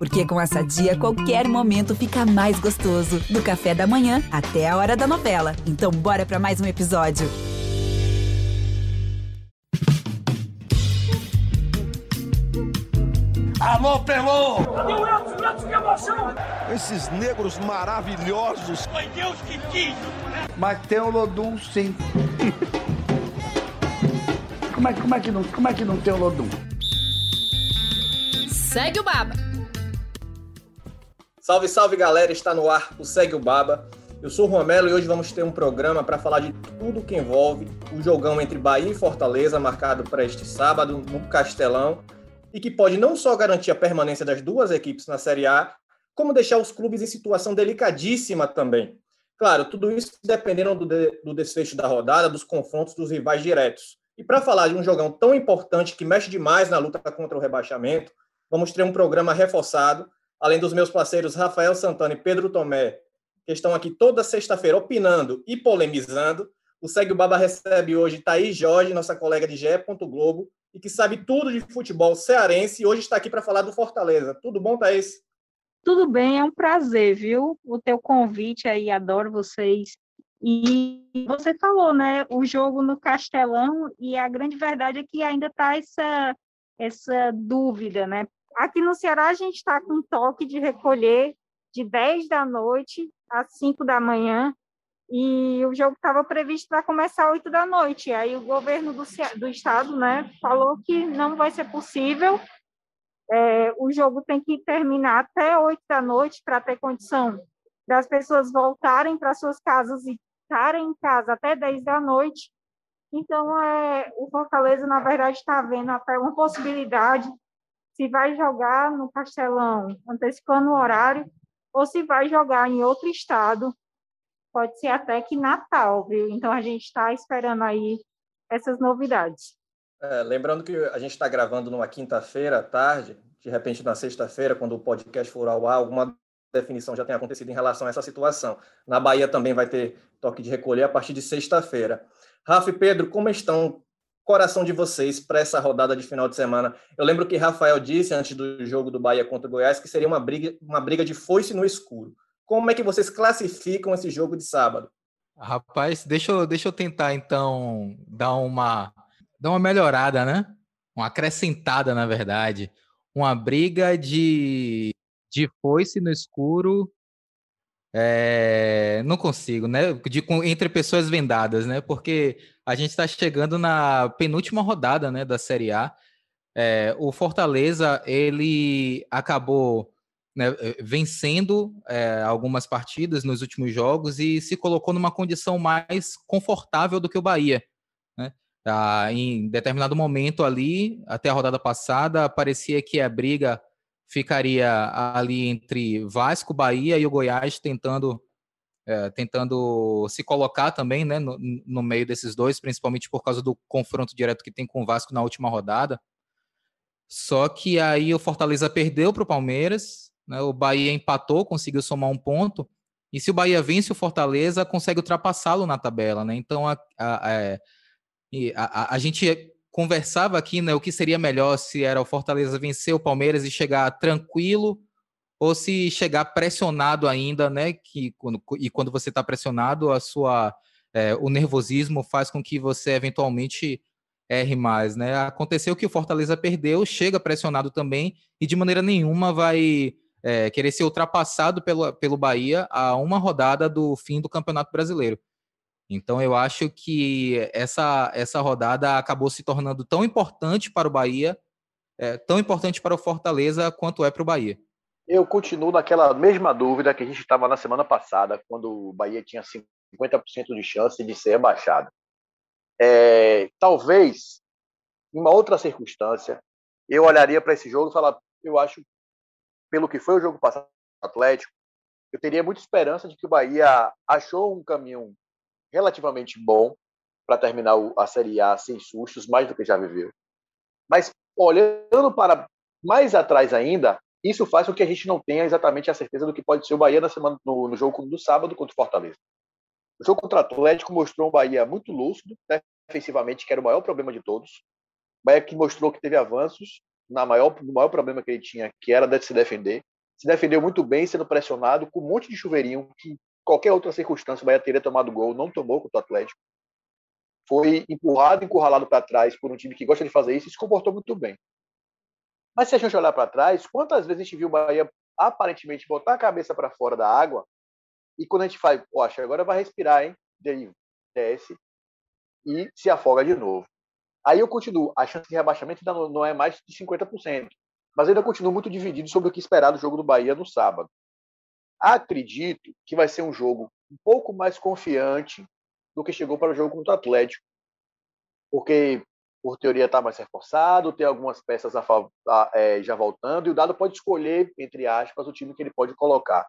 Porque com essa dia, qualquer momento fica mais gostoso. Do café da manhã até a hora da novela. Então, bora para mais um episódio. Alô, Pelô! Cadê o Elton? O Elton que emoção! Esses negros maravilhosos. Foi Deus que quis! Mas tem o Lodum, sim. como, é, como, é que não, como é que não tem o Lodum? Segue o Baba! Salve, salve galera, está no ar o Segue o Baba. Eu sou o Romelo e hoje vamos ter um programa para falar de tudo que envolve o jogão entre Bahia e Fortaleza, marcado para este sábado no Castelão, e que pode não só garantir a permanência das duas equipes na Série A, como deixar os clubes em situação delicadíssima também. Claro, tudo isso dependendo do, de, do desfecho da rodada, dos confrontos dos rivais diretos. E para falar de um jogão tão importante que mexe demais na luta contra o rebaixamento, vamos ter um programa reforçado além dos meus parceiros Rafael Santana e Pedro Tomé, que estão aqui toda sexta-feira opinando e polemizando. O Segue o Baba recebe hoje Thaís Jorge, nossa colega de GE. Globo, e que sabe tudo de futebol cearense, e hoje está aqui para falar do Fortaleza. Tudo bom, Thaís? Tudo bem, é um prazer, viu? O teu convite aí, adoro vocês. E você falou, né, o jogo no Castelão, e a grande verdade é que ainda está essa, essa dúvida, né? Aqui no Ceará, a gente está com toque de recolher de 10 da noite às 5 da manhã, e o jogo estava previsto para começar às 8 da noite. Aí o governo do, do estado né, falou que não vai ser possível, é, o jogo tem que terminar até 8 da noite para ter condição das pessoas voltarem para suas casas e estarem em casa até 10 da noite. Então, é, o Fortaleza, na verdade, está vendo até uma possibilidade se vai jogar no Castelão, antecipando o horário, ou se vai jogar em outro estado, pode ser até que Natal, viu? Então a gente está esperando aí essas novidades. É, lembrando que a gente está gravando numa quinta-feira à tarde, de repente na sexta-feira, quando o podcast for ao ar, alguma definição já tenha acontecido em relação a essa situação. Na Bahia também vai ter toque de recolher a partir de sexta-feira. Rafa e Pedro, como estão coração de vocês para essa rodada de final de semana? Eu lembro que Rafael disse antes do jogo do Bahia contra o Goiás que seria uma briga, uma briga de foice no escuro. Como é que vocês classificam esse jogo de sábado? Rapaz, deixa eu, deixa eu tentar então dar uma dar uma melhorada, né? Uma acrescentada, na verdade. Uma briga de, de foice no escuro é, não consigo, né? De, entre pessoas vendadas, né? Porque a gente está chegando na penúltima rodada, né, da Série A. É, o Fortaleza ele acabou né, vencendo é, algumas partidas nos últimos jogos e se colocou numa condição mais confortável do que o Bahia. Né? Ah, em determinado momento ali, até a rodada passada, parecia que a briga ficaria ali entre Vasco, Bahia e o Goiás tentando é, tentando se colocar também né, no, no, meio desses dois, principalmente por causa do confronto direto que tem com o Vasco na última rodada. Só que aí o Fortaleza perdeu para o Palmeiras, né, o Bahia empatou, conseguiu somar um ponto, e se o Bahia vence o Fortaleza, consegue ultrapassá-lo na tabela. Né? Então a, a, a, é, a, a gente conversava aqui, né, o que seria melhor se era o Fortaleza vencer o Palmeiras e chegar tranquilo ou se chegar pressionado ainda, né, que quando, e quando você está pressionado, a sua é, o nervosismo faz com que você eventualmente erre mais, né? Aconteceu que o Fortaleza perdeu, chega pressionado também e de maneira nenhuma vai é, querer ser ultrapassado pelo, pelo Bahia a uma rodada do fim do Campeonato Brasileiro. Então eu acho que essa, essa rodada acabou se tornando tão importante para o Bahia, é, tão importante para o Fortaleza quanto é para o Bahia. Eu continuo naquela mesma dúvida que a gente estava na semana passada, quando o Bahia tinha 50% de chance de ser rebaixado. É, talvez, em uma outra circunstância, eu olharia para esse jogo e falar, eu acho, pelo que foi o jogo passado Atlético, eu teria muita esperança de que o Bahia achou um caminho relativamente bom para terminar a Série A sem sustos, mais do que já viveu. Mas olhando para mais atrás ainda, isso faz com que a gente não tenha exatamente a certeza do que pode ser o Bahia na semana, no, no jogo do sábado contra o Fortaleza. O jogo contra o Atlético mostrou um Bahia muito lúcido, né, defensivamente, que era o maior problema de todos. O Bahia que mostrou que teve avanços na maior, no maior problema que ele tinha, que era de se defender. se defendeu muito bem, sendo pressionado, com um monte de chuveirinho, que qualquer outra circunstância o Bahia teria tomado gol, não tomou contra o Atlético. Foi empurrado, encurralado para trás por um time que gosta de fazer isso e se comportou muito bem. Mas se a gente olhar para trás, quantas vezes a gente viu o Bahia aparentemente botar a cabeça para fora da água e quando a gente faz, poxa, agora vai respirar, hein? Daí desce e se afoga de novo. Aí eu continuo, a chance de rebaixamento ainda não é mais de 50%, mas ainda continuo muito dividido sobre o que esperar do jogo do Bahia no sábado. Acredito que vai ser um jogo um pouco mais confiante do que chegou para o jogo contra o Atlético, porque por teoria está mais reforçado, tem algumas peças a, a, é, já voltando, e o Dado pode escolher, entre aspas, o time que ele pode colocar.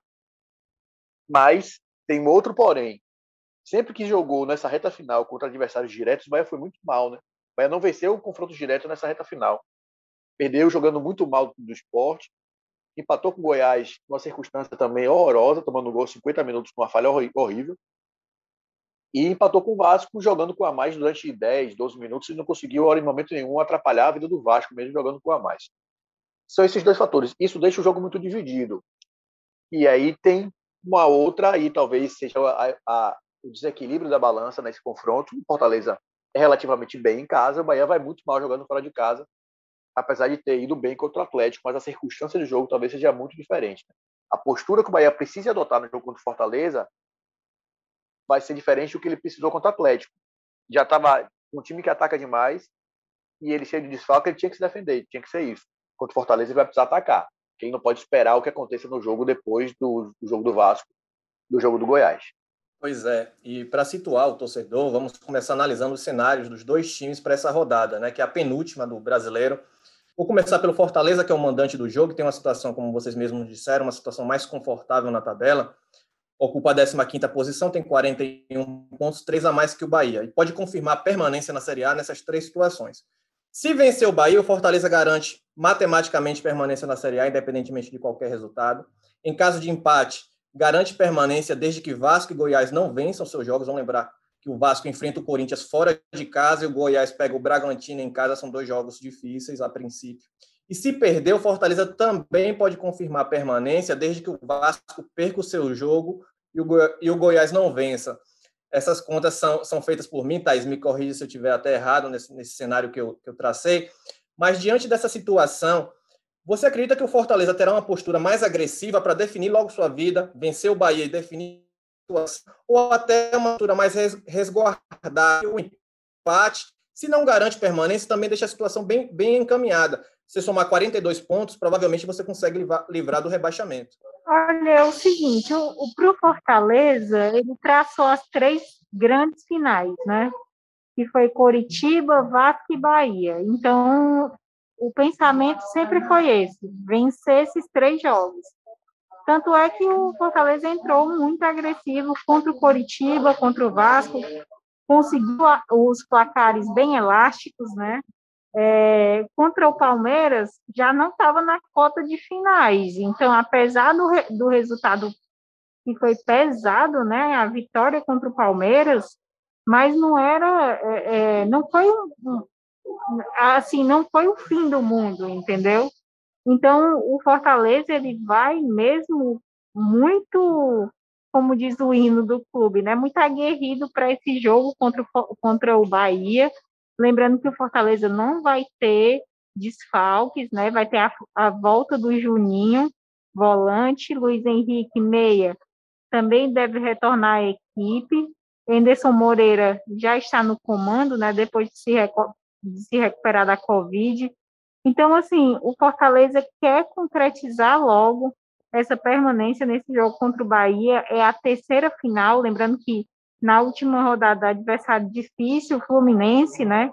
Mas tem outro porém. Sempre que jogou nessa reta final contra adversários diretos, o Bahia foi muito mal, né? O Bahia não venceu o confronto direto nessa reta final. Perdeu jogando muito mal do esporte, empatou com o Goiás numa circunstância também horrorosa, tomando gol 50 minutos com uma falha horrível. E empatou com o Vasco jogando com a mais durante 10, 12 minutos e não conseguiu, em momento nenhum, atrapalhar a vida do Vasco, mesmo jogando com a mais. São esses dois fatores. Isso deixa o jogo muito dividido. E aí tem uma outra, aí talvez seja a, a, o desequilíbrio da balança nesse confronto. O Fortaleza é relativamente bem em casa, o Bahia vai muito mal jogando fora de casa, apesar de ter ido bem contra o Atlético, mas a circunstância do jogo talvez seja muito diferente. A postura que o Bahia precisa adotar no jogo contra o Fortaleza vai ser diferente do que ele precisou contra o Atlético. Já estava um time que ataca demais e ele cheio de desfalque, ele tinha que se defender, tinha que ser isso. Contra o Fortaleza ele vai precisar atacar. Quem não pode esperar o que aconteça no jogo depois do, do jogo do Vasco, do jogo do Goiás. Pois é, e para situar o torcedor, vamos começar analisando os cenários dos dois times para essa rodada, né, que é a penúltima do brasileiro. Vou começar pelo Fortaleza, que é o mandante do jogo, tem uma situação, como vocês mesmos disseram, uma situação mais confortável na tabela ocupa a 15ª posição, tem 41 pontos, 3 a mais que o Bahia, e pode confirmar a permanência na Série A nessas três situações. Se vencer o Bahia, o Fortaleza garante matematicamente permanência na Série A, independentemente de qualquer resultado. Em caso de empate, garante permanência desde que Vasco e Goiás não vençam seus jogos. Vamos lembrar que o Vasco enfrenta o Corinthians fora de casa e o Goiás pega o Bragantino em casa. São dois jogos difíceis a princípio. E se perder, o Fortaleza também pode confirmar permanência desde que o Vasco perca o seu jogo e o, Goi e o Goiás não vença. Essas contas são, são feitas por mim, Thais, me corrija se eu estiver até errado nesse, nesse cenário que eu, que eu tracei. Mas diante dessa situação, você acredita que o Fortaleza terá uma postura mais agressiva para definir logo sua vida, vencer o Bahia e definir ou até uma postura mais resguardada, o empate, se não garante permanência, também deixa a situação bem, bem encaminhada. Se somar 42 pontos, provavelmente você consegue livrar do rebaixamento. Olha, é o seguinte, o, o pro Fortaleza, ele traçou as três grandes finais, né? Que foi Coritiba, Vasco e Bahia. Então, o pensamento sempre foi esse, vencer esses três jogos. Tanto é que o Fortaleza entrou muito agressivo contra o Coritiba, contra o Vasco, conseguiu os placares bem elásticos, né? é, contra o Palmeiras já não estava na cota de finais. Então, apesar do, do resultado que foi pesado, né, a vitória contra o Palmeiras, mas não era, é, é não foi um, assim, não foi o fim do mundo, entendeu? Então, o Fortaleza ele vai mesmo muito, como diz o hino do clube, né, muito aguerrido para esse jogo contra o, contra o Bahia Lembrando que o Fortaleza não vai ter desfalques, né? Vai ter a, a volta do Juninho, volante, Luiz Henrique Meia também deve retornar à equipe. Anderson Moreira já está no comando, né? Depois de se, se recuperar da Covid. Então, assim, o Fortaleza quer concretizar logo essa permanência nesse jogo contra o Bahia. É a terceira final, lembrando que na última rodada, adversário difícil, o Fluminense, né?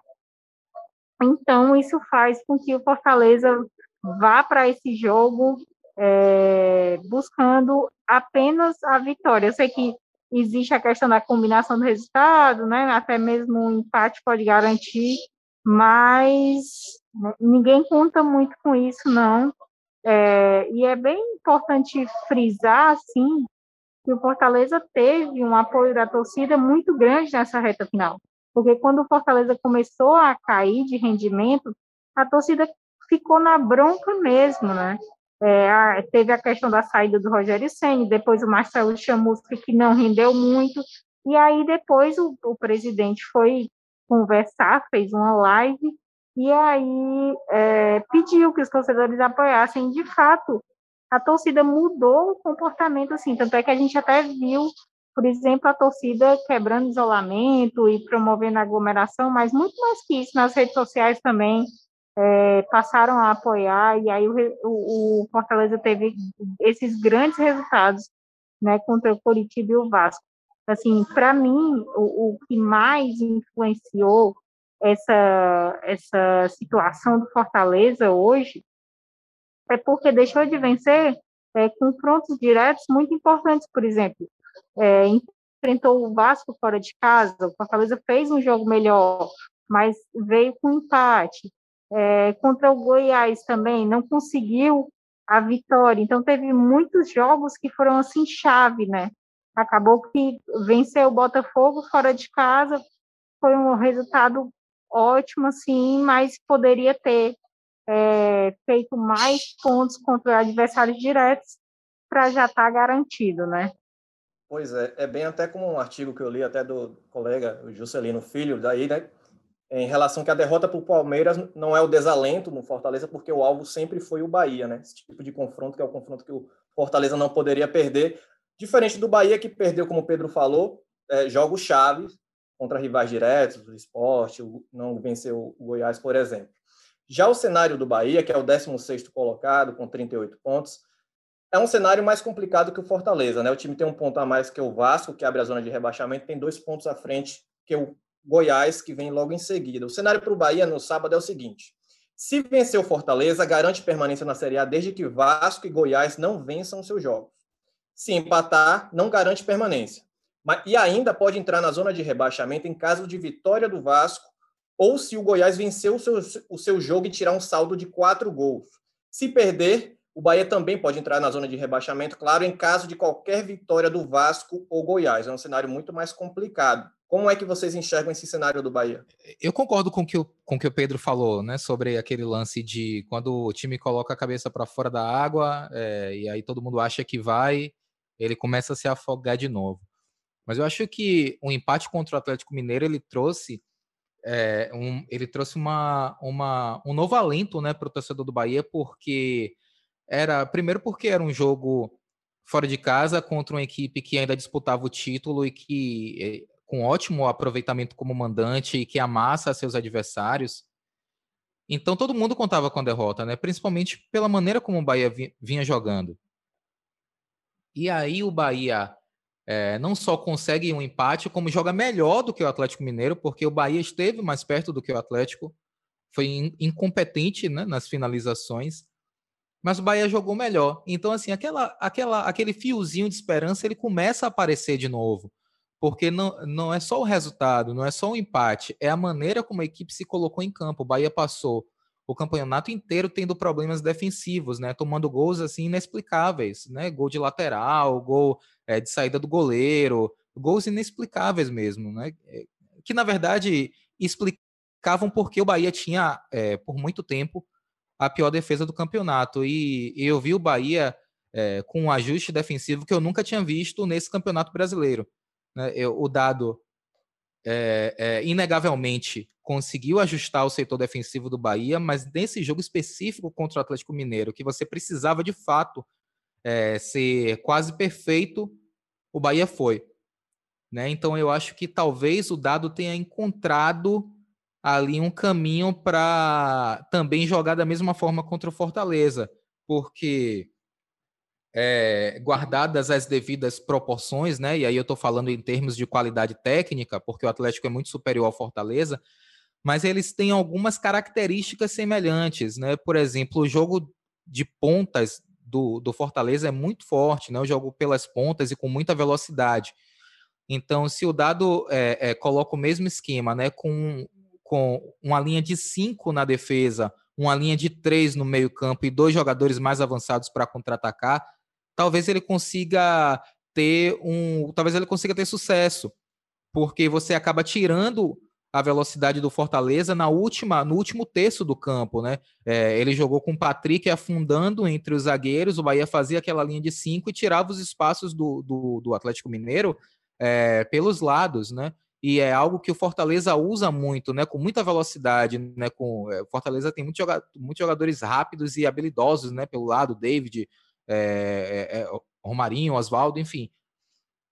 Então, isso faz com que o Fortaleza vá para esse jogo é, buscando apenas a vitória. Eu sei que existe a questão da combinação do resultado, né? Até mesmo um empate pode garantir, mas ninguém conta muito com isso, não. É, e é bem importante frisar, assim, que o Fortaleza teve um apoio da torcida muito grande nessa reta final. Porque quando o Fortaleza começou a cair de rendimento, a torcida ficou na bronca mesmo, né? É, teve a questão da saída do Rogério Senni, depois o Marcelo Chamusca, que não rendeu muito, e aí depois o, o presidente foi conversar, fez uma live, e aí é, pediu que os torcedores apoiassem. De fato, a torcida mudou o comportamento, assim, tanto é que a gente até viu, por exemplo, a torcida quebrando isolamento e promovendo aglomeração, mas muito mais que isso, nas redes sociais também é, passaram a apoiar, e aí o, o, o, Fortaleza teve esses grandes resultados, né, contra o Curitiba e o Vasco. Assim, para mim, o, o que mais influenciou essa, essa situação do Fortaleza hoje é porque deixou de vencer é, confrontos diretos muito importantes, por exemplo, é, enfrentou o Vasco fora de casa, o Fortaleza fez um jogo melhor, mas veio com empate. É, contra o Goiás também não conseguiu a vitória, então teve muitos jogos que foram assim chave, né? Acabou que venceu o Botafogo fora de casa, foi um resultado ótimo, assim, mas poderia ter é, feito mais pontos contra adversários diretos para já estar tá garantido, né? Pois é, é bem até como um artigo que eu li até do colega Juscelino Filho, daí, né, em relação que a derrota para o Palmeiras não é o desalento no Fortaleza, porque o alvo sempre foi o Bahia, né? Esse tipo de confronto que é o confronto que o Fortaleza não poderia perder, diferente do Bahia que perdeu, como o Pedro falou, é, jogos chaves contra rivais diretos, o esporte, não venceu o Goiás, por exemplo. Já o cenário do Bahia, que é o 16º colocado, com 38 pontos, é um cenário mais complicado que o Fortaleza, né? O time tem um ponto a mais que o Vasco, que abre a zona de rebaixamento, tem dois pontos à frente que o Goiás, que vem logo em seguida. O cenário para o Bahia no sábado é o seguinte: se vencer o Fortaleza, garante permanência na Série A desde que Vasco e Goiás não vençam seus jogos. Se empatar, não garante permanência. E ainda pode entrar na zona de rebaixamento em caso de vitória do Vasco ou se o Goiás vencer o seu, o seu jogo e tirar um saldo de quatro gols. Se perder, o Bahia também pode entrar na zona de rebaixamento, claro, em caso de qualquer vitória do Vasco ou Goiás. É um cenário muito mais complicado. Como é que vocês enxergam esse cenário do Bahia? Eu concordo com que o, com que o Pedro falou, né? Sobre aquele lance de quando o time coloca a cabeça para fora da água é, e aí todo mundo acha que vai, ele começa a se afogar de novo. Mas eu acho que o empate contra o Atlético Mineiro ele trouxe é, um, ele trouxe uma, uma, um novo alento né, para o torcedor do Bahia, porque era primeiro porque era um jogo fora de casa contra uma equipe que ainda disputava o título e que é, com ótimo aproveitamento como mandante e que amassa seus adversários. Então todo mundo contava com a derrota, né? Principalmente pela maneira como o Bahia vinha jogando. E aí o Bahia é, não só consegue um empate, como joga melhor do que o Atlético Mineiro, porque o Bahia esteve mais perto do que o Atlético, foi incompetente né, nas finalizações, mas o Bahia jogou melhor. Então, assim, aquela, aquela, aquele fiozinho de esperança ele começa a aparecer de novo, porque não, não é só o resultado, não é só o empate, é a maneira como a equipe se colocou em campo. O Bahia passou o campeonato inteiro tendo problemas defensivos, né? Tomando gols assim inexplicáveis, né? Gol de lateral, gol é, de saída do goleiro, gols inexplicáveis mesmo, né? É, que na verdade explicavam porque o Bahia tinha é, por muito tempo a pior defesa do campeonato e, e eu vi o Bahia é, com um ajuste defensivo que eu nunca tinha visto nesse campeonato brasileiro. Né? Eu, o dado é, é, inegavelmente conseguiu ajustar o setor defensivo do Bahia, mas nesse jogo específico contra o Atlético Mineiro, que você precisava de fato é, ser quase perfeito, o Bahia foi. Né? Então eu acho que talvez o Dado tenha encontrado ali um caminho para também jogar da mesma forma contra o Fortaleza, porque é, guardadas as devidas proporções, né? E aí eu estou falando em termos de qualidade técnica, porque o Atlético é muito superior ao Fortaleza, mas eles têm algumas características semelhantes, né? Por exemplo, o jogo de pontas do, do Fortaleza é muito forte, né? O jogo pelas pontas e com muita velocidade. Então, se o dado é, é, coloca o mesmo esquema, né? Com, com uma linha de cinco na defesa, uma linha de três no meio-campo e dois jogadores mais avançados para contra-atacar, talvez ele consiga ter um. Talvez ele consiga ter sucesso. Porque você acaba tirando a, velocidade do Fortaleza na última, no último terço do campo, né? É, ele jogou com o Patrick afundando entre os zagueiros, o Bahia fazia aquela linha de cinco e tirava os espaços do, do, do Atlético Mineiro é, pelos lados, né? E é algo que o Fortaleza usa muito, né? Com muita velocidade, né? Com é, Fortaleza tem muitos muitos jogadores rápidos e habilidosos, né? Pelo lado, David, é, é, é Romarinho, Oswaldo, enfim.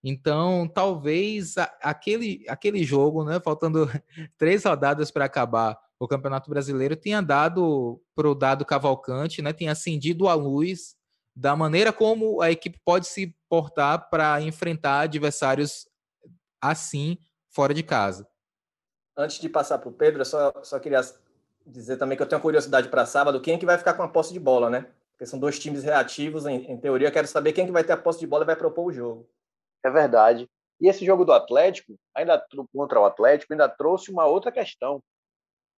Então, talvez aquele, aquele jogo, né, faltando três rodadas para acabar o Campeonato Brasileiro, tenha dado para o dado Cavalcante, né, tenha acendido a luz da maneira como a equipe pode se portar para enfrentar adversários assim fora de casa. Antes de passar para o Pedro, eu só, só queria dizer também que eu tenho curiosidade para sábado, quem é que vai ficar com a posse de bola, né? Porque são dois times reativos, em, em teoria, eu quero saber quem é que vai ter a posse de bola e vai propor o jogo. É verdade. E esse jogo do Atlético, ainda contra o Atlético, ainda trouxe uma outra questão.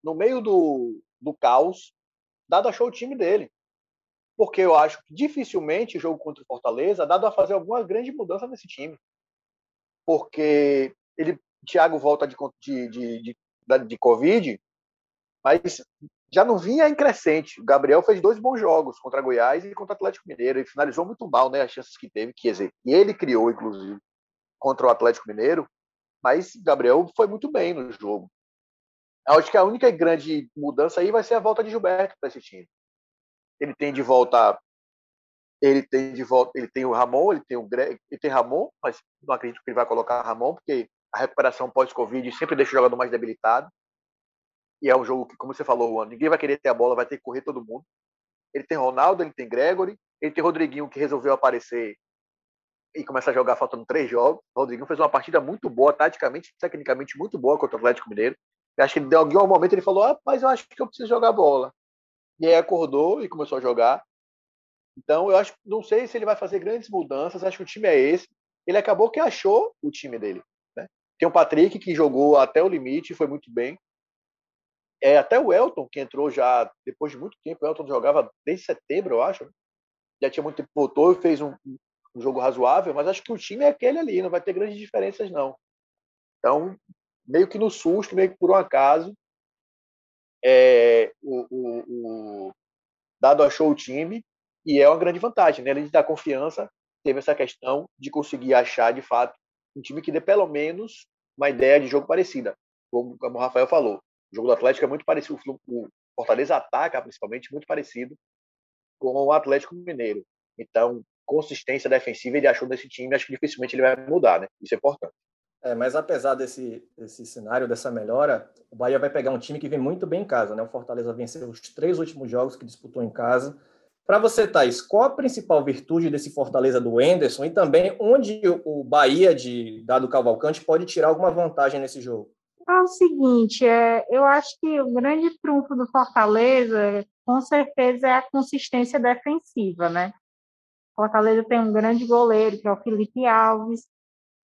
No meio do, do caos, Dado achou o time dele. Porque eu acho que dificilmente o jogo contra o Fortaleza, Dado a fazer alguma grande mudança nesse time. Porque ele, Thiago volta de, de, de, de, de Covid, mas já não vinha em crescente. O Gabriel fez dois bons jogos contra Goiás e contra o Atlético Mineiro e finalizou muito mal, né? As chances que teve, quer dizer, ele criou, inclusive, contra o Atlético Mineiro, mas Gabriel foi muito bem no jogo. Acho que a única grande mudança aí vai ser a volta de Gilberto para esse time. Ele tem de volta, ele tem de volta, ele tem o Ramon, ele tem o Greg, ele tem Ramon, mas não acredito que ele vai colocar Ramon porque a recuperação pós-Covid sempre deixa o jogador mais debilitado e é um jogo que, como você falou, ninguém vai querer ter a bola, vai ter que correr todo mundo. Ele tem Ronaldo, ele tem Gregory, ele tem Rodriguinho que resolveu aparecer e começar a jogar faltando três jogos. O Rodriguinho fez uma partida muito boa, taticamente, tecnicamente muito boa contra o Atlético Mineiro. Eu acho que em algum momento ele falou: ah, mas eu acho que eu preciso jogar bola. E aí acordou e começou a jogar. Então, eu acho, não sei se ele vai fazer grandes mudanças. Acho que o time é esse. Ele acabou que achou o time dele. Né? Tem o Patrick que jogou até o limite, foi muito bem. É, até o Elton, que entrou já depois de muito tempo, o Elton jogava desde setembro, eu acho. Já tinha muito tempo, voltou e fez um, um jogo razoável, mas acho que o time é aquele ali, não vai ter grandes diferenças, não. Então, meio que no susto, meio que por um acaso, é, o, o, o, Dado achou o time e é uma grande vantagem, né? Além de dar confiança, teve essa questão de conseguir achar, de fato, um time que dê pelo menos uma ideia de jogo parecida, como, como o Rafael falou. O jogo do Atlético é muito parecido, o Fortaleza ataca principalmente muito parecido com o Atlético Mineiro. Então, consistência defensiva ele achou nesse time, acho que dificilmente ele vai mudar, né? Isso é importante. É, mas apesar desse, desse cenário, dessa melhora, o Bahia vai pegar um time que vem muito bem em casa, né? O Fortaleza venceu os três últimos jogos que disputou em casa. Para você, Thaís, qual a principal virtude desse Fortaleza do Enderson e também onde o Bahia de Dado Cavalcante pode tirar alguma vantagem nesse jogo? É o seguinte, é, eu acho que o grande trunfo do Fortaleza, com certeza, é a consistência defensiva, né? Fortaleza tem um grande goleiro, que é o Felipe Alves,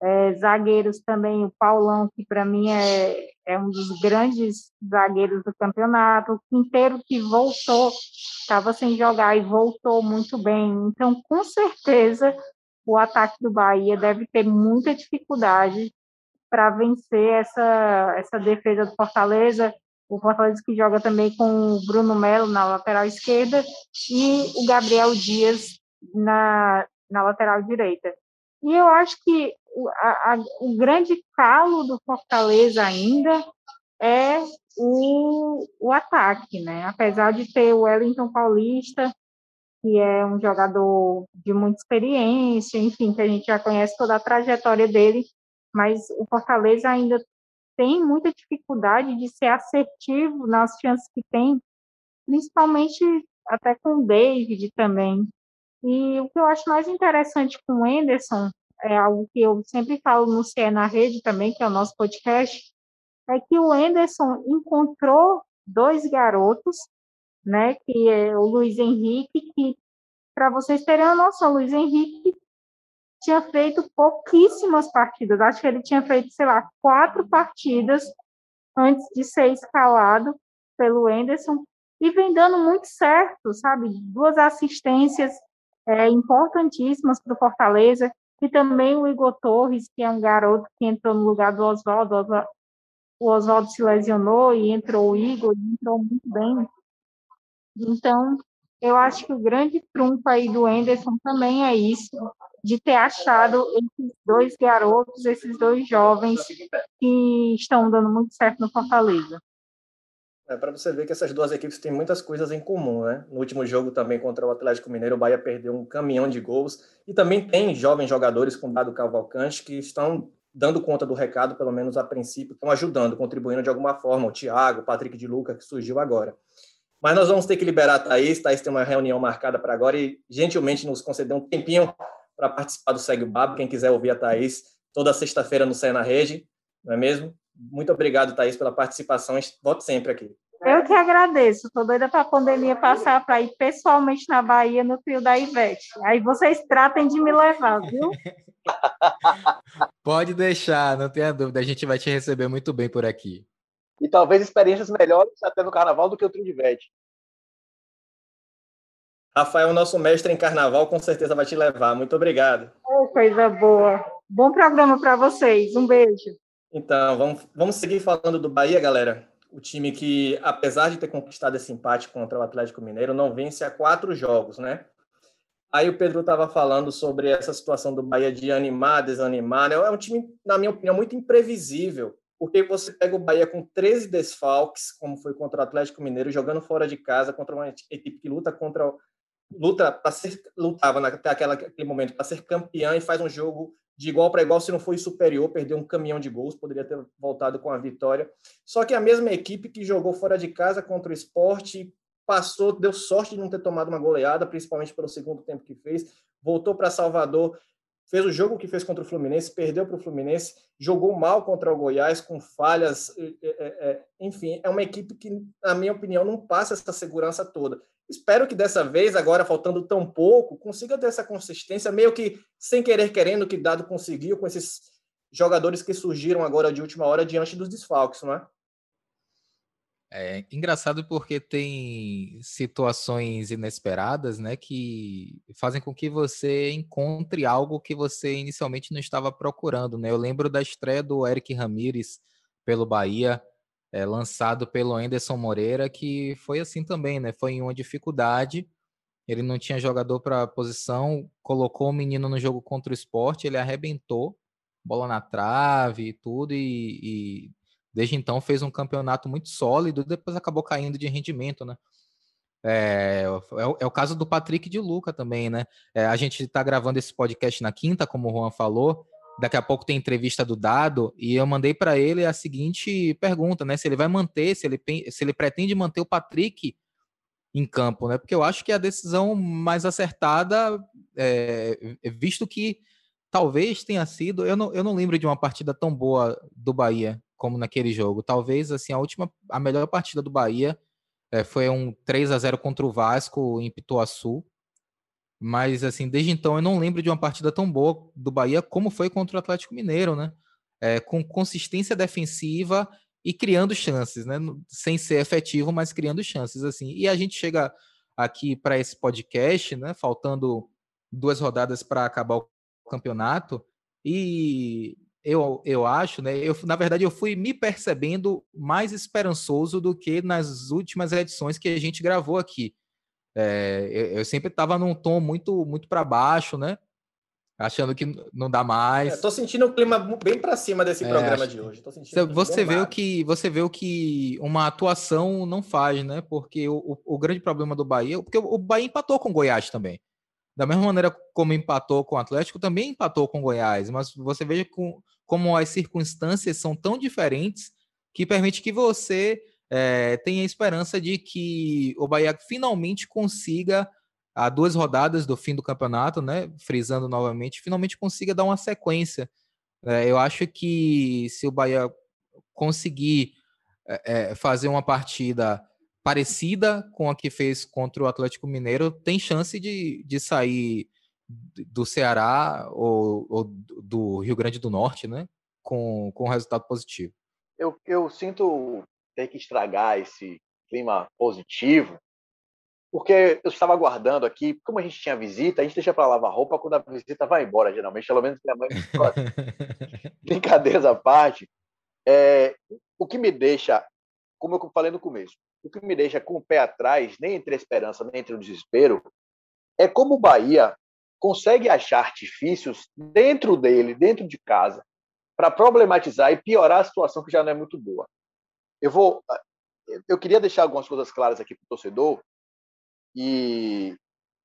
é, zagueiros também, o Paulão, que para mim é, é um dos grandes zagueiros do campeonato, o Quinteiro que voltou, estava sem jogar e voltou muito bem. Então, com certeza, o ataque do Bahia deve ter muita dificuldade para vencer essa, essa defesa do Fortaleza. O Fortaleza que joga também com o Bruno Melo na lateral esquerda e o Gabriel Dias na, na lateral direita. E eu acho que o, a, o grande calo do Fortaleza ainda é o, o ataque, né? Apesar de ter o Wellington Paulista, que é um jogador de muita experiência, enfim, que a gente já conhece toda a trajetória dele, mas o Fortaleza ainda tem muita dificuldade de ser assertivo nas chances que tem, principalmente até com o David também. E o que eu acho mais interessante com o Anderson, é algo que eu sempre falo no CE na Rede também, que é o nosso podcast, é que o Anderson encontrou dois garotos, né, que é o Luiz Henrique, que, para vocês terem uma noção, o Luiz Henrique tinha feito pouquíssimas partidas. Acho que ele tinha feito, sei lá, quatro partidas antes de ser escalado pelo Enderson e vem dando muito certo, sabe? Duas assistências é, importantíssimas para o Fortaleza e também o Igor Torres, que é um garoto que entrou no lugar do Oswaldo. o Oswaldo se lesionou e entrou o Igor, e entrou muito bem. Então, eu acho que o grande trunfo aí do Enderson também é isso, de ter achado esses dois garotos, esses dois jovens que estão dando muito certo no Fortaleza. É para você ver que essas duas equipes têm muitas coisas em comum, né? No último jogo também contra o Atlético Mineiro, o Bahia perdeu um caminhão de gols e também tem jovens jogadores com Dado Cavalcante que estão dando conta do recado, pelo menos a princípio, estão ajudando, contribuindo de alguma forma. O Thiago, o Patrick de Luca, que surgiu agora. Mas nós vamos ter que liberar a Thaís. Thaís tem uma reunião marcada para agora e gentilmente nos concedeu um tempinho para participar do Segue o Babo. Quem quiser ouvir a Thaís, toda sexta-feira no Cé na Rede, não é mesmo? Muito obrigado, Thaís, pela participação. Volte sempre aqui. Eu que agradeço. Estou doida para a pandemia passar para ir pessoalmente na Bahia, no trio da Ivete. Aí vocês tratem de me levar, viu? Pode deixar, não tenha dúvida. A gente vai te receber muito bem por aqui. E talvez experiências melhores até no carnaval do que o trio de Ivete. Rafael, nosso mestre em carnaval, com certeza vai te levar. Muito obrigado. Oh, coisa boa. Bom programa para vocês. Um beijo. Então, vamos, vamos seguir falando do Bahia, galera o time que, apesar de ter conquistado esse empate contra o Atlético Mineiro, não vence há quatro jogos, né? Aí o Pedro estava falando sobre essa situação do Bahia de animar, desanimar. Né? É um time, na minha opinião, muito imprevisível, porque você pega o Bahia com 13 desfalques, como foi contra o Atlético Mineiro, jogando fora de casa contra uma equipe que luta contra luta para ser lutava até aquele momento para ser campeã e faz um jogo de igual para igual, se não foi superior, perdeu um caminhão de gols, poderia ter voltado com a vitória. Só que a mesma equipe que jogou fora de casa contra o esporte passou, deu sorte de não ter tomado uma goleada, principalmente pelo segundo tempo que fez, voltou para Salvador, fez o jogo que fez contra o Fluminense, perdeu para o Fluminense, jogou mal contra o Goiás, com falhas, é, é, enfim, é uma equipe que, na minha opinião, não passa essa segurança toda. Espero que dessa vez, agora faltando tão pouco, consiga ter essa consistência, meio que sem querer querendo que Dado conseguiu com esses jogadores que surgiram agora de última hora diante dos desfalques, não é? É engraçado porque tem situações inesperadas, né, que fazem com que você encontre algo que você inicialmente não estava procurando, né? Eu lembro da estreia do Eric Ramires pelo Bahia, é, lançado pelo Anderson Moreira, que foi assim também, né? Foi em uma dificuldade. Ele não tinha jogador para a posição, colocou o menino no jogo contra o esporte, ele arrebentou, bola na trave e tudo, e, e desde então fez um campeonato muito sólido, depois acabou caindo de rendimento, né? É, é, é, o caso do Patrick de Luca também, né? É, a gente está gravando esse podcast na quinta, como o Juan falou, Daqui a pouco tem entrevista do Dado e eu mandei para ele a seguinte pergunta, né? Se ele vai manter, se ele, se ele pretende manter o Patrick em campo, né? Porque eu acho que é a decisão mais acertada, é, visto que talvez tenha sido. Eu não, eu não lembro de uma partida tão boa do Bahia como naquele jogo. Talvez assim a última, a melhor partida do Bahia é, foi um 3 a 0 contra o Vasco em Pituaçu. Mas, assim, desde então eu não lembro de uma partida tão boa do Bahia como foi contra o Atlético Mineiro, né? É, com consistência defensiva e criando chances, né? Sem ser efetivo, mas criando chances, assim. E a gente chega aqui para esse podcast, né? Faltando duas rodadas para acabar o campeonato. E eu, eu acho, né? Eu, na verdade, eu fui me percebendo mais esperançoso do que nas últimas edições que a gente gravou aqui. É, eu, eu, sempre estava num tom muito muito para baixo, né? Achando que não dá mais. Estou sentindo o clima bem para cima desse é, programa de hoje. você vê o que você vê o que uma atuação não faz, né? Porque o, o, o grande problema do Bahia, porque o, o Bahia empatou com o Goiás também. Da mesma maneira como empatou com o Atlético, também empatou com o Goiás. Mas você veja com, como as circunstâncias são tão diferentes que permite que você é, tem a esperança de que o Bahia finalmente consiga, a duas rodadas do fim do campeonato, né, frisando novamente, finalmente consiga dar uma sequência. É, eu acho que se o Bahia conseguir é, fazer uma partida parecida com a que fez contra o Atlético Mineiro, tem chance de, de sair do Ceará ou, ou, do Rio Grande do Norte, né? Com, com resultado positivo. Eu, eu sinto ter que estragar esse clima positivo, porque eu estava aguardando aqui, como a gente tinha visita, a gente deixa para lavar roupa quando a visita vai embora, geralmente, pelo menos minha mãe Brincadeiras à parte, é, o que me deixa, como eu falei no começo, o que me deixa com o pé atrás, nem entre a esperança, nem entre o desespero, é como o Bahia consegue achar artifícios dentro dele, dentro de casa, para problematizar e piorar a situação que já não é muito boa. Eu vou, eu queria deixar algumas coisas claras aqui para o torcedor e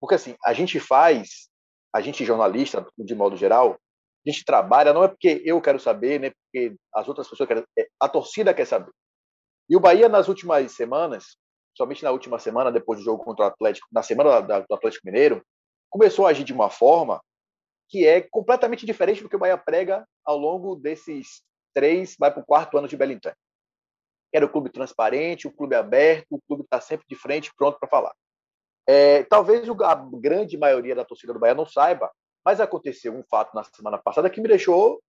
porque assim a gente faz, a gente jornalista de modo geral, a gente trabalha não é porque eu quero saber, né? Porque as outras pessoas querem, é, a torcida quer saber. E o Bahia nas últimas semanas, somente na última semana depois do jogo contra o Atlético, na semana do Atlético Mineiro, começou a agir de uma forma que é completamente diferente do que o Bahia prega ao longo desses três, vai para o quarto ano de Belintã. Era o clube transparente, o clube aberto, o clube está sempre de frente, pronto para falar. É, talvez a grande maioria da torcida do Bahia não saiba, mas aconteceu um fato na semana passada que me deixou,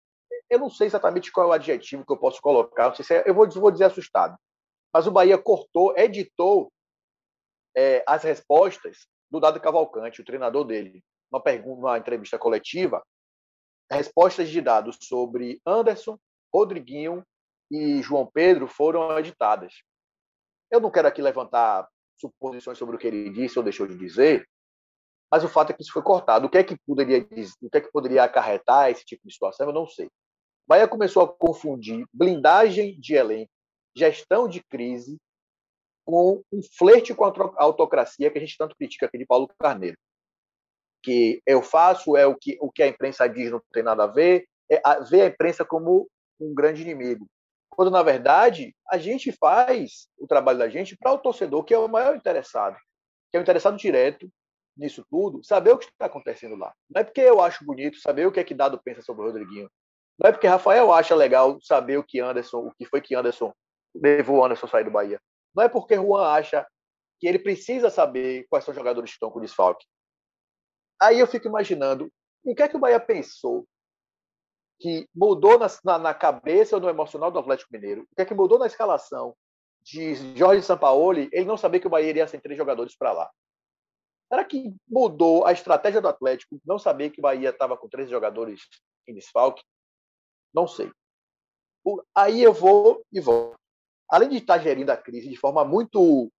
eu não sei exatamente qual é o adjetivo que eu posso colocar, não sei se é, eu vou, vou dizer assustado, mas o Bahia cortou, editou é, as respostas do Dado Cavalcante, o treinador dele, uma pergunta, uma entrevista coletiva, respostas de dados sobre Anderson, Rodriguinho e João Pedro foram editadas. Eu não quero aqui levantar suposições sobre o que ele disse ou deixou de dizer, mas o fato é que isso foi cortado. O que é que poderia, o que é que poderia acarretar esse tipo de situação, eu não sei. Bahia começou a confundir blindagem de elenco, gestão de crise, com um flerte com a autocracia que a gente tanto critica aqui de Paulo Carneiro. Que eu faço, é o que, o que a imprensa diz, não tem nada a ver, é a, ver a imprensa como um grande inimigo. Quando, na verdade, a gente faz o trabalho da gente para o torcedor, que é o maior interessado, que é o interessado direto nisso tudo, saber o que está acontecendo lá. Não é porque eu acho bonito saber o que é que Dado pensa sobre o Rodriguinho. Não é porque Rafael acha legal saber o que Anderson, o que foi que Anderson levou o Anderson sair do Bahia. Não é porque Juan acha que ele precisa saber quais são os jogadores que estão com desfalque. Aí eu fico imaginando o que é que o Bahia pensou que mudou na, na, na, cabeça ou no emocional do Atlético Mineiro? O que é que mudou na escalação de Jorge Sampaoli? Ele não sabia que o Bahia iria sem três jogadores para lá. Será que mudou a estratégia do Atlético não saber que o Bahia estava com três jogadores em desfalque? Não sei. Aí eu vou e vou além de estar gerindo a crise de forma muito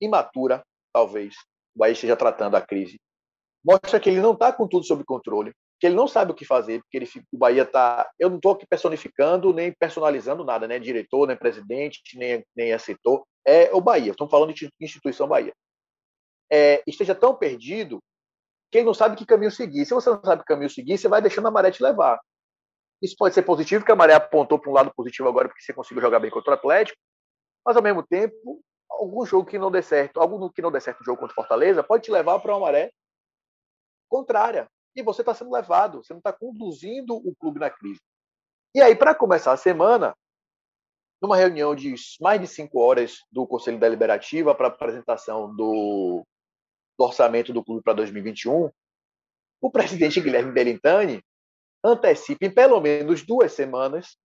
imatura, talvez, o Bahia esteja tratando a crise, mostra que ele não está com tudo sob controle, que ele não sabe o que fazer, porque ele, o Bahia está. Eu não estou aqui personificando nem personalizando nada, nem diretor, nem presidente, nem, nem assessor. É o Bahia, estamos falando de instituição Bahia. É, esteja tão perdido que ele não sabe que caminho seguir. Se você não sabe que caminho seguir, você vai deixando a maré te levar. Isso pode ser positivo, porque a Maré apontou para um lado positivo agora, porque você conseguiu jogar bem contra o Atlético, mas ao mesmo tempo, algum jogo que não dê certo, algum que não dê certo no jogo contra o Fortaleza, pode te levar para uma maré contrária. E você está sendo levado, você não está conduzindo o clube na crise. E aí, para começar a semana, numa reunião de mais de cinco horas do Conselho Deliberativa para apresentação do, do orçamento do clube para 2021, o presidente Guilherme Belintani antecipe em pelo menos duas semanas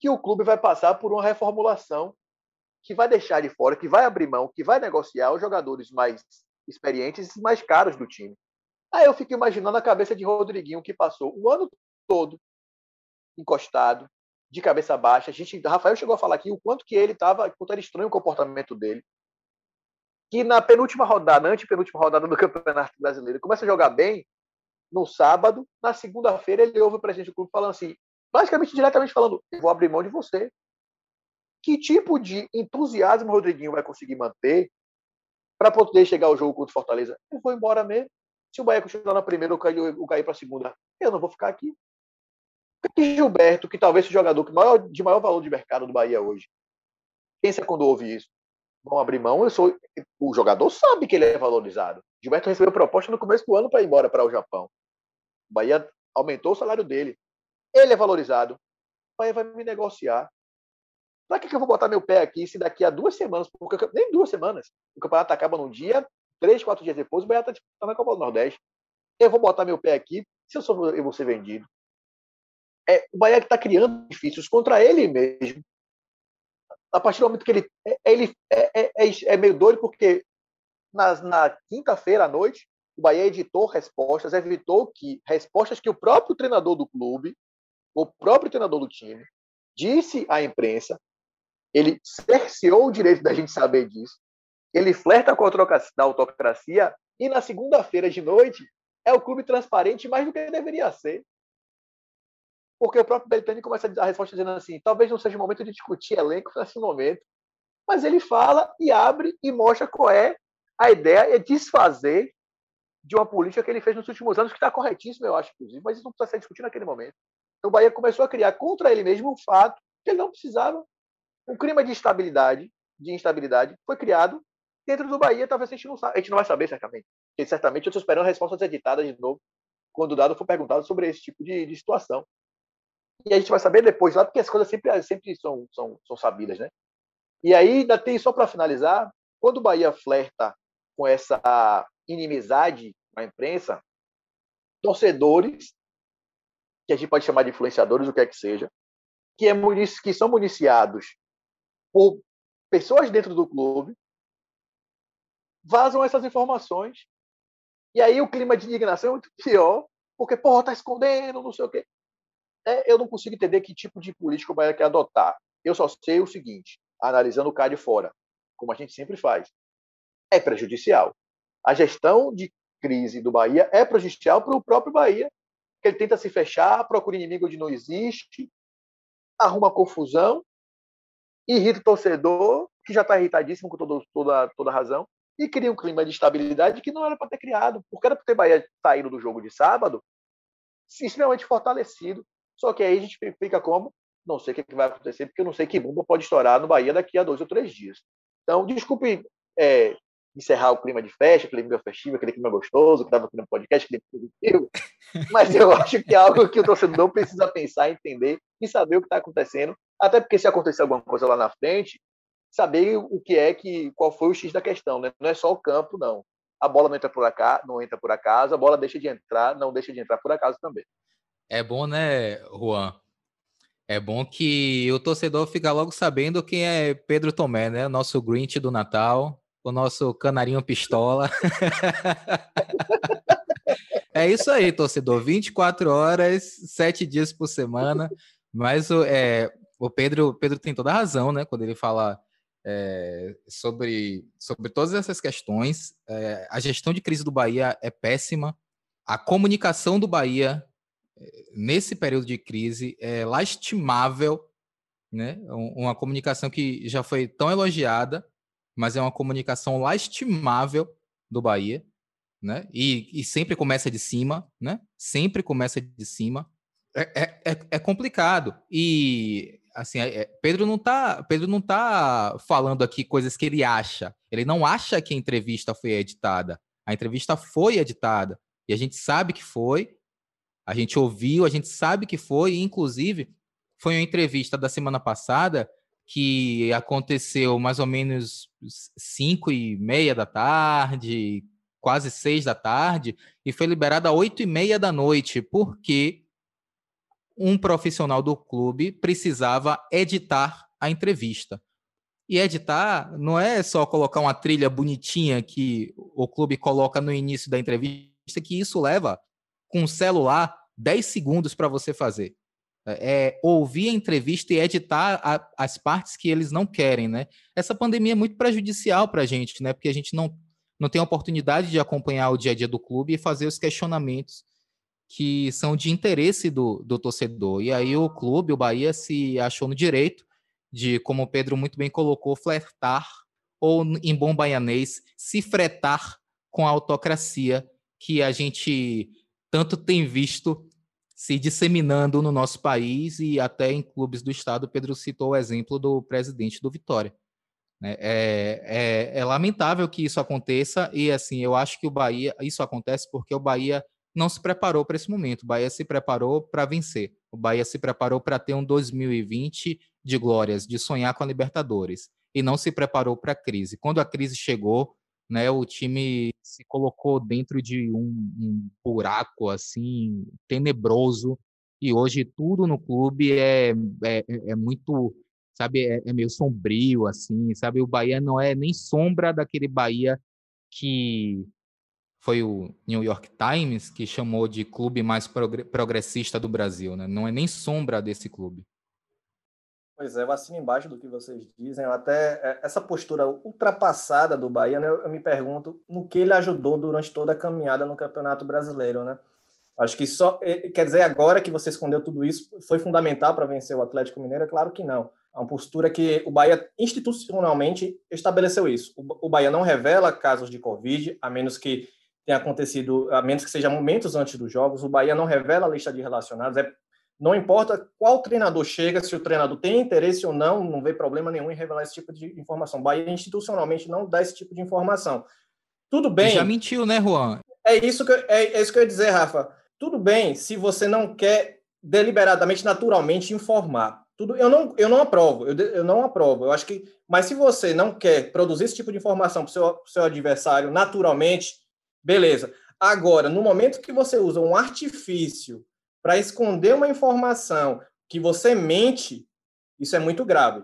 que o clube vai passar por uma reformulação que vai deixar de fora, que vai abrir mão, que vai negociar os jogadores mais experientes e mais caros do time. Aí eu fico imaginando a cabeça de Rodriguinho que passou o ano todo encostado, de cabeça baixa. A gente, Rafael chegou a falar aqui o quanto que ele estava, quanto era estranho o comportamento dele. Que na penúltima rodada, antepenúltima rodada do Campeonato Brasileiro, começa a jogar bem, no sábado, na segunda-feira ele ouve o presidente do clube falando assim, basicamente diretamente falando, eu vou abrir mão de você. Que tipo de entusiasmo o Rodriguinho vai conseguir manter para poder chegar ao jogo contra o Fortaleza? Eu vou embora mesmo. Se o Bahia continuar na primeira ou cair, para a segunda, eu não vou ficar aqui. E Gilberto, que talvez seja o jogador maior, de maior valor de mercado do Bahia hoje, pensa quando ouve isso. Vão abrir mão, eu sou. O jogador sabe que ele é valorizado. Gilberto recebeu proposta no começo do ano para ir embora para o Japão. O Bahia aumentou o salário dele. Ele é valorizado. O Bahia vai me negociar. Para que, que eu vou botar meu pé aqui se daqui a duas semanas, porque nem duas semanas, o campeonato acaba num dia, três, quatro dias depois, o Bahia está disputando a Copa do Nordeste. Eu vou botar meu pé aqui se eu, sou, eu vou ser vendido. É, o Bahia está criando difíceis contra ele mesmo. A partir do momento que ele, é, ele é, é, é, é meio doido, porque na, na quinta-feira à noite, o Bahia editou respostas, evitou que respostas que o próprio treinador do clube, o próprio treinador do time, disse à imprensa ele cerceou o direito da gente saber disso. Ele flerta com a autocracia e na segunda-feira de noite é o clube transparente mais do que deveria ser. Porque o próprio Beltrani começa a dar a resposta dizendo assim: talvez não seja o momento de discutir elenco nesse momento. Mas ele fala e abre e mostra qual é a ideia, é desfazer de uma política que ele fez nos últimos anos, que está corretíssima, eu acho, inclusive, mas isso não precisa ser discutido naquele momento. Então o Bahia começou a criar contra ele mesmo um fato que ele não precisava. Um clima de instabilidade, de instabilidade, foi criado dentro do Bahia, talvez a gente não, a gente não vai saber certamente. Porque certamente eu estou esperando respostas editadas de novo, quando o dado for perguntado sobre esse tipo de, de situação. E a gente vai saber depois lá, porque as coisas sempre, sempre são, são, são sabidas, né? E aí, ainda tem, só para finalizar, quando o Bahia flerta com essa inimizade com a imprensa, torcedores, que a gente pode chamar de influenciadores, o que é que seja, que, é, que são municiados por pessoas dentro do clube, vazam essas informações. E aí o clima de indignação é muito pior, porque, porra, tá escondendo, não sei o quê. É, eu não consigo entender que tipo de política o Bahia quer adotar. Eu só sei o seguinte, analisando o cá de fora, como a gente sempre faz, é prejudicial. A gestão de crise do Bahia é prejudicial para o próprio Bahia, que ele tenta se fechar, procura inimigo onde não existe, arruma confusão, irrita o torcedor, que já está irritadíssimo com todo, toda, toda razão, e cria um clima de estabilidade que não era para ter criado, porque era para ter Bahia saído do jogo de sábado extremamente fortalecido. Só que aí a gente fica como? Não sei o que vai acontecer, porque eu não sei que bomba pode estourar no Bahia daqui a dois ou três dias. Então, desculpe é, encerrar o clima de festa, aquele clima festivo, aquele clima gostoso que estava aqui no podcast, aquele positivo, mas eu acho que é algo que o torcedor precisa pensar, entender e saber o que está acontecendo, até porque se acontecer alguma coisa lá na frente, saber o que é que qual foi o x da questão, né? Não é só o campo, não. A bola não entra por acaso, não entra por acaso, a bola deixa de entrar, não deixa de entrar por acaso também. É bom, né, Juan? É bom que o torcedor fica logo sabendo quem é Pedro Tomé, né? Nosso Grinch do Natal, o nosso canarinho pistola. é isso aí, torcedor. 24 horas, 7 dias por semana. Mas o, é, o Pedro, Pedro tem toda a razão, né? Quando ele fala é, sobre, sobre todas essas questões. É, a gestão de crise do Bahia é péssima. A comunicação do Bahia é, nesse período de crise é lastimável, né? Uma comunicação que já foi tão elogiada, mas é uma comunicação lastimável do Bahia, né? E, e sempre começa de cima, né? Sempre começa de cima. É, é, é, é complicado. E assim, é, é, Pedro não tá, Pedro não tá falando aqui coisas que ele acha. Ele não acha que a entrevista foi editada. A entrevista foi editada e a gente sabe que foi. A gente ouviu, a gente sabe que foi, e, inclusive foi uma entrevista da semana passada que aconteceu mais ou menos cinco e meia da tarde, quase seis da tarde, e foi liberada às oito e meia da noite, porque um profissional do clube precisava editar a entrevista. E editar não é só colocar uma trilha bonitinha que o clube coloca no início da entrevista, que isso leva com um celular 10 segundos para você fazer. É, é ouvir a entrevista e editar a, as partes que eles não querem, né? Essa pandemia é muito prejudicial para a gente, né? Porque a gente não, não tem a oportunidade de acompanhar o dia a dia do clube e fazer os questionamentos que são de interesse do, do torcedor. E aí o clube, o Bahia, se achou no direito de, como o Pedro muito bem colocou, flertar, ou em bom baianês, se fretar com a autocracia que a gente tanto tem visto se disseminando no nosso país e até em clubes do estado. Pedro citou o exemplo do presidente do Vitória. Né? É, é, é, lamentável que isso aconteça e assim eu acho que o Bahia isso acontece porque o Bahia não se preparou para esse momento. O Bahia se preparou para vencer. O Bahia se preparou para ter um 2020 de glórias, de sonhar com a Libertadores. E não se preparou para a crise. Quando a crise chegou, né, o time se colocou dentro de um, um buraco assim tenebroso. E hoje tudo no clube é, é, é muito, sabe, é, é meio sombrio assim, sabe? O Bahia não é nem sombra daquele Bahia que foi o New York Times que chamou de clube mais progressista do Brasil, né? Não é nem sombra desse clube. Pois é, eu assino embaixo do que vocês dizem. Até é, essa postura ultrapassada do Bahia, né, eu me pergunto no que ele ajudou durante toda a caminhada no Campeonato Brasileiro, né? Acho que só quer dizer agora que você escondeu tudo isso foi fundamental para vencer o Atlético Mineiro? É claro que não. É uma postura que o Bahia institucionalmente estabeleceu isso. O Bahia não revela casos de Covid, a menos que tenha acontecido, a menos que seja momentos antes dos jogos. O Bahia não revela a lista de relacionados. É não importa qual treinador chega, se o treinador tem interesse ou não, não vê problema nenhum em revelar esse tipo de informação. Bahia institucionalmente não dá esse tipo de informação. Tudo bem. Já mentiu, né, Juan? É isso que eu, é, é isso que eu ia dizer, Rafa. Tudo bem se você não quer deliberadamente, naturalmente informar. Tudo, eu não, eu não aprovo. Eu, eu não aprovo. Eu acho que, mas se você não quer produzir esse tipo de informação para o seu, seu adversário naturalmente, beleza. Agora, no momento que você usa um artifício para esconder uma informação que você mente, isso é muito grave.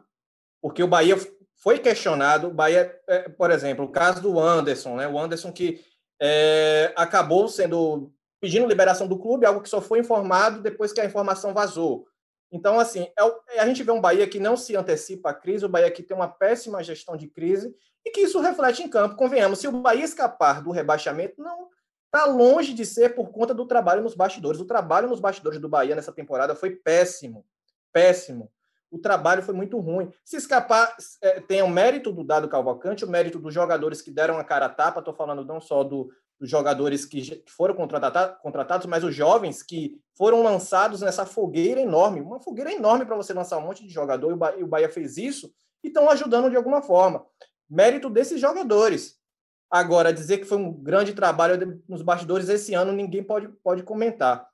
Porque o Bahia foi questionado, o Bahia, é, por exemplo, o caso do Anderson, né? O Anderson que é, acabou sendo pedindo liberação do clube, algo que só foi informado depois que a informação vazou. Então, assim, é, a gente vê um Bahia que não se antecipa à crise, o Bahia que tem uma péssima gestão de crise e que isso reflete em campo. Convenhamos, se o Bahia escapar do rebaixamento, não, Está longe de ser por conta do trabalho nos bastidores. O trabalho nos bastidores do Bahia nessa temporada foi péssimo. Péssimo. O trabalho foi muito ruim. Se escapar, é, tem o mérito do Dado Calvacante, o mérito dos jogadores que deram a cara a tapa. Estou falando não só do, dos jogadores que, foram contratados, mas os jovens que foram lançados nessa fogueira enorme. Uma fogueira enorme para você lançar um monte de jogador, e o Bahia fez isso e estão ajudando de alguma forma. Mérito desses jogadores. Agora, dizer que foi um grande trabalho nos bastidores esse ano, ninguém pode, pode comentar.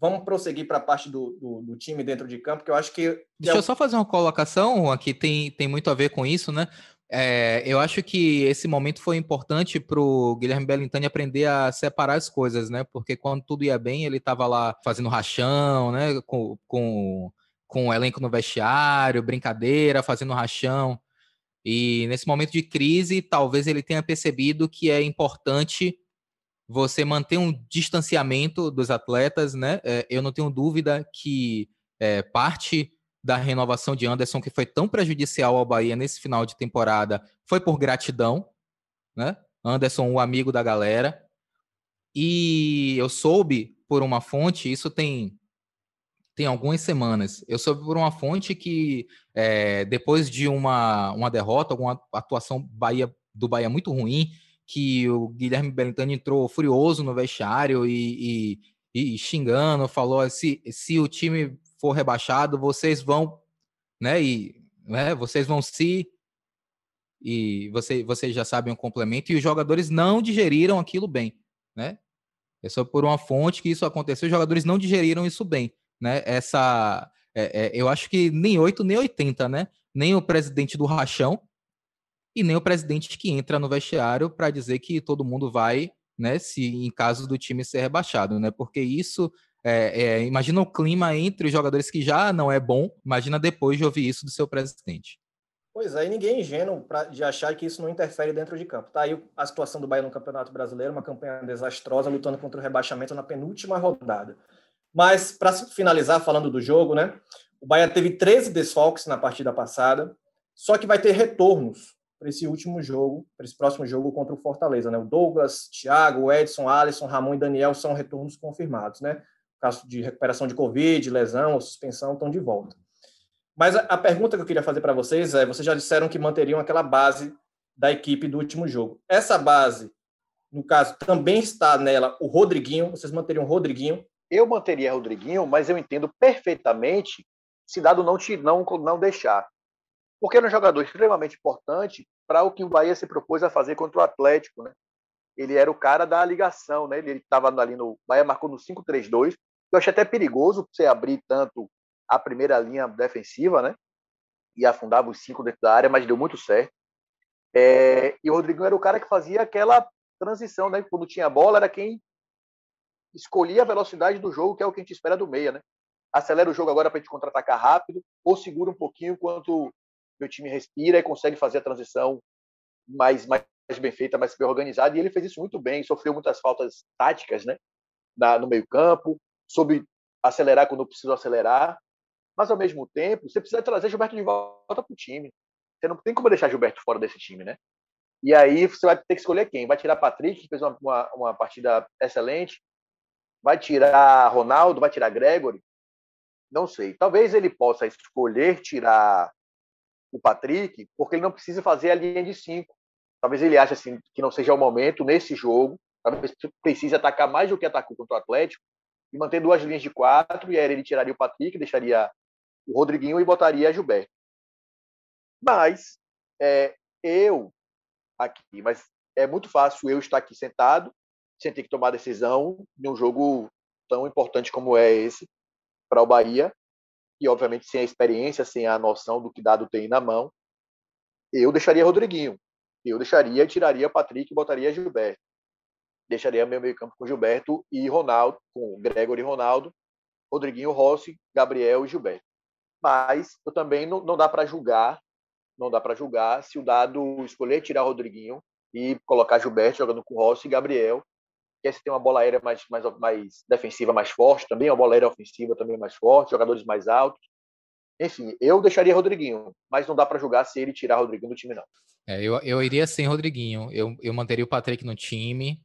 Vamos prosseguir para a parte do, do, do, time dentro de campo, que eu acho que. Deixa é... eu só fazer uma colocação aqui, tem, tem muito a ver com isso, né? É, eu acho que esse momento foi importante para o Guilherme Bellintani aprender a separar as coisas, né? Porque quando tudo ia bem, ele estava lá fazendo rachão, né? Com, com, com o elenco no vestiário, brincadeira, fazendo rachão. E nesse momento de crise, talvez ele tenha percebido que é importante você manter um distanciamento dos atletas, né? É, eu não tenho dúvida que é, parte da renovação de Anderson, que foi tão prejudicial ao Bahia nesse final de temporada, foi por gratidão, né? Anderson, o amigo da galera. E eu soube por uma fonte, isso tem tem algumas semanas. Eu soube por uma fonte que é, depois de uma, uma derrota, alguma atuação Bahia, do Bahia muito ruim, que o Guilherme Belintani entrou furioso no vestiário e, e, e, xingando, falou se, se o time for rebaixado, vocês vão, né, e né, vocês vão se e você, vocês já sabem o complemento, e os jogadores não digeriram aquilo bem, né? É só por uma fonte que isso aconteceu, os jogadores não digeriram isso bem né? Essa, é, é, eu acho que nem 8 nem 80, né? Nem o presidente do rachão e nem o presidente que entra no vestiário para dizer que todo mundo vai, né? Se em caso do time ser rebaixado, né? Porque isso é, é, imagina o clima entre os jogadores que já não é bom, imagina depois de ouvir isso do seu presidente. Pois é, e ninguém é ingênuo pra, de achar que isso não interfere dentro de campo. Tá aí a situação do Bahia no Campeonato Brasileiro, uma campanha desastrosa, lutando contra o rebaixamento na penúltima rodada. Mas, para finalizar, falando do jogo, né? O Bahia teve 13 desfalques na partida passada, só que vai ter retornos para esse último jogo, para esse próximo jogo contra o Fortaleza, né? O Douglas, Thiago, Edson, Alisson, Ramon e Daniel são retornos confirmados, né? Caso de recuperação de Covid, lesão ou suspensão, estão de volta. Mas a pergunta que eu queria fazer para vocês é: vocês já disseram que manteriam aquela base da equipe do último jogo. Essa base, no caso, também está nela o Rodriguinho, vocês manteriam o Rodriguinho, eu manteria Rodriguinho, mas eu entendo perfeitamente se Dado não, te, não, não deixar. Porque era um jogador extremamente importante para o que o Bahia se propôs a fazer contra o Atlético. Né? Ele era o cara da ligação, né? ele estava ali no. Bahia marcou no 5-3-2. Eu achei até perigoso você abrir tanto a primeira linha defensiva, né? E afundava os cinco dentro da área, mas deu muito certo. É, e o Rodriguinho era o cara que fazia aquela transição, né? Quando tinha bola, era quem escolher a velocidade do jogo, que é o que a gente espera do meia, né? Acelera o jogo agora para a gente contra-atacar rápido, ou segura um pouquinho enquanto meu time respira e consegue fazer a transição mais, mais bem feita, mais bem organizada. E ele fez isso muito bem, sofreu muitas faltas táticas, né? Na, no meio-campo, soube acelerar quando precisou acelerar. Mas, ao mesmo tempo, você precisa trazer Gilberto de volta para o time. Você não tem como deixar Gilberto fora desse time, né? E aí você vai ter que escolher quem. Vai tirar Patrick, que fez uma, uma, uma partida excelente. Vai tirar Ronaldo, vai tirar Gregory. Não sei. Talvez ele possa escolher tirar o Patrick, porque ele não precisa fazer a linha de cinco. Talvez ele ache assim, que não seja o momento nesse jogo. Talvez precise atacar mais do que atacou contra o Atlético e manter duas linhas de quatro. E aí ele tiraria o Patrick, deixaria o Rodriguinho e botaria Gilberto. Mas é, eu aqui, mas é muito fácil eu estar aqui sentado sem ter que tomar decisão de um jogo tão importante como é esse para o Bahia e obviamente sem a experiência, sem a noção do que dado tem na mão, eu deixaria Rodriguinho. Eu deixaria, tiraria Patrick e botaria Gilberto. Deixaria meu meio campo com Gilberto e Ronaldo, com Gregory e Ronaldo, Rodriguinho, Rossi, Gabriel e Gilberto. Mas eu também não, não dá para julgar, não dá para julgar se o dado escolher tirar Rodriguinho e colocar Gilberto jogando com Rossi e Gabriel, que esse tem uma bola aérea mais, mais, mais defensiva, mais forte, também uma bola aérea ofensiva também mais forte, jogadores mais altos. Enfim, eu deixaria Rodriguinho, mas não dá para julgar se ele tirar Rodriguinho do time, não. É, eu, eu iria sem Rodriguinho. Eu, eu manteria o Patrick no time.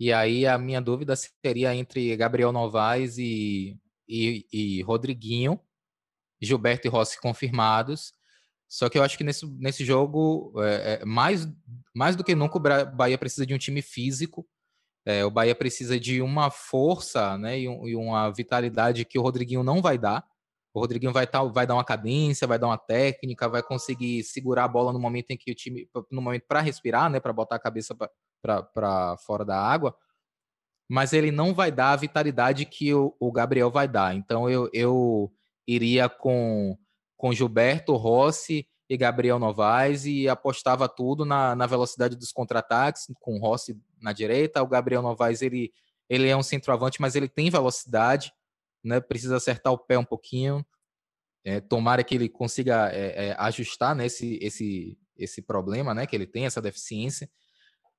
E aí a minha dúvida seria entre Gabriel Novaes e, e, e Rodriguinho, Gilberto e Rossi confirmados. Só que eu acho que nesse, nesse jogo, é, é, mais, mais do que nunca, o Bahia precisa de um time físico é, o Bahia precisa de uma força né, e, um, e, uma vitalidade que o Rodriguinho não vai dar. O Rodriguinho vai, tá, vai dar uma cadência, vai dar uma técnica, vai conseguir segurar a bola no momento em que o time. no momento para respirar, né? Para botar a cabeça para fora da água. Mas ele não vai dar a vitalidade que o, o Gabriel vai dar. Então eu, eu iria com, com Gilberto Rossi e Gabriel Novaes e apostava tudo na, na velocidade dos contra-ataques, com o Rossi na direita. O Gabriel Novaes, ele, ele é um centroavante, mas ele tem velocidade, né? precisa acertar o pé um pouquinho. É, tomara que ele consiga é, é, ajustar né, esse, esse, esse problema né, que ele tem, essa deficiência.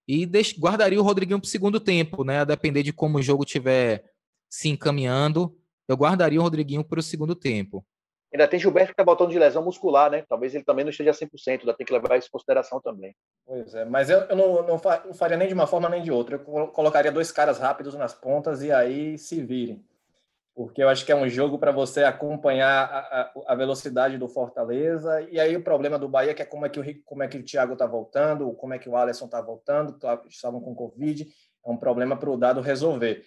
E guardaria o Rodriguinho para o segundo tempo, né? A depender de como o jogo estiver se encaminhando, eu guardaria o Rodriguinho para o segundo tempo. Ainda tem Gilberto que está voltando de lesão muscular, né? Talvez ele também não esteja 100%, ainda tem que levar isso em consideração também. Pois é, mas eu, eu não, não, faria nem de uma forma nem de outra. Eu colocaria dois caras rápidos nas pontas e aí se virem. Porque eu acho que é um jogo para você acompanhar a, a, velocidade do Fortaleza. E aí o problema do Bahia que é como é que o, como é que o Thiago está voltando, como é que o Alisson está voltando, tá, estavam com Covid. É um problema para o dado resolver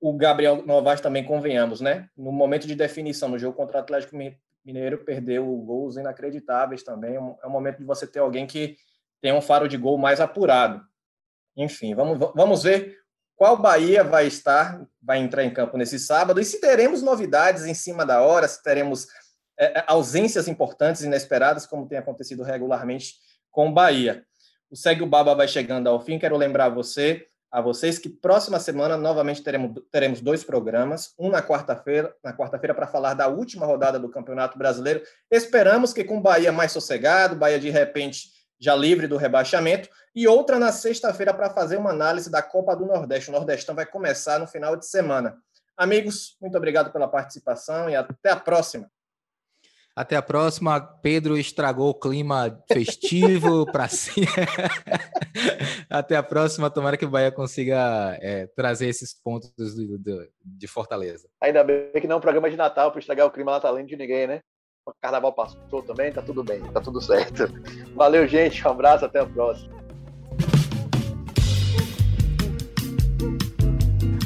o Gabriel Novaes também, convenhamos, né? No momento de definição, no jogo contra o Atlético Mineiro, perdeu gols inacreditáveis também. É, é um momento de você ter alguém que tem um faro de gol mais apurado. Enfim, vamos, vamos ver qual Bahia vai estar, vai entrar em campo nesse sábado e se teremos novidades em cima da hora, se teremos é, é ausências importantes, inesperadas, como tem acontecido regularmente com o Bahia. O Segue o Baba vai chegando ao fim. Quero lembrar você a vocês que próxima semana novamente teremos, teremos dois programas, um na quarta-feira, na quarta-feira para falar da última rodada do Campeonato Brasileiro. Esperamos que com Bahia mais sossegado, Bahia de repente já livre do rebaixamento, e outra na sexta-feira para fazer uma análise da Copa do Nordeste. O Nordestão vai começar no final de semana. Amigos, muito obrigado pela participação e até a próxima. Até a próxima. Pedro estragou o clima festivo para si. Até a próxima. Tomara que o Bahia consiga é, trazer esses pontos do, do, de Fortaleza. Ainda bem que não é um programa de Natal para estragar o clima natalino de ninguém, né? O carnaval passou também, tá tudo bem, tá tudo certo. Valeu, gente. Um abraço, até a próxima.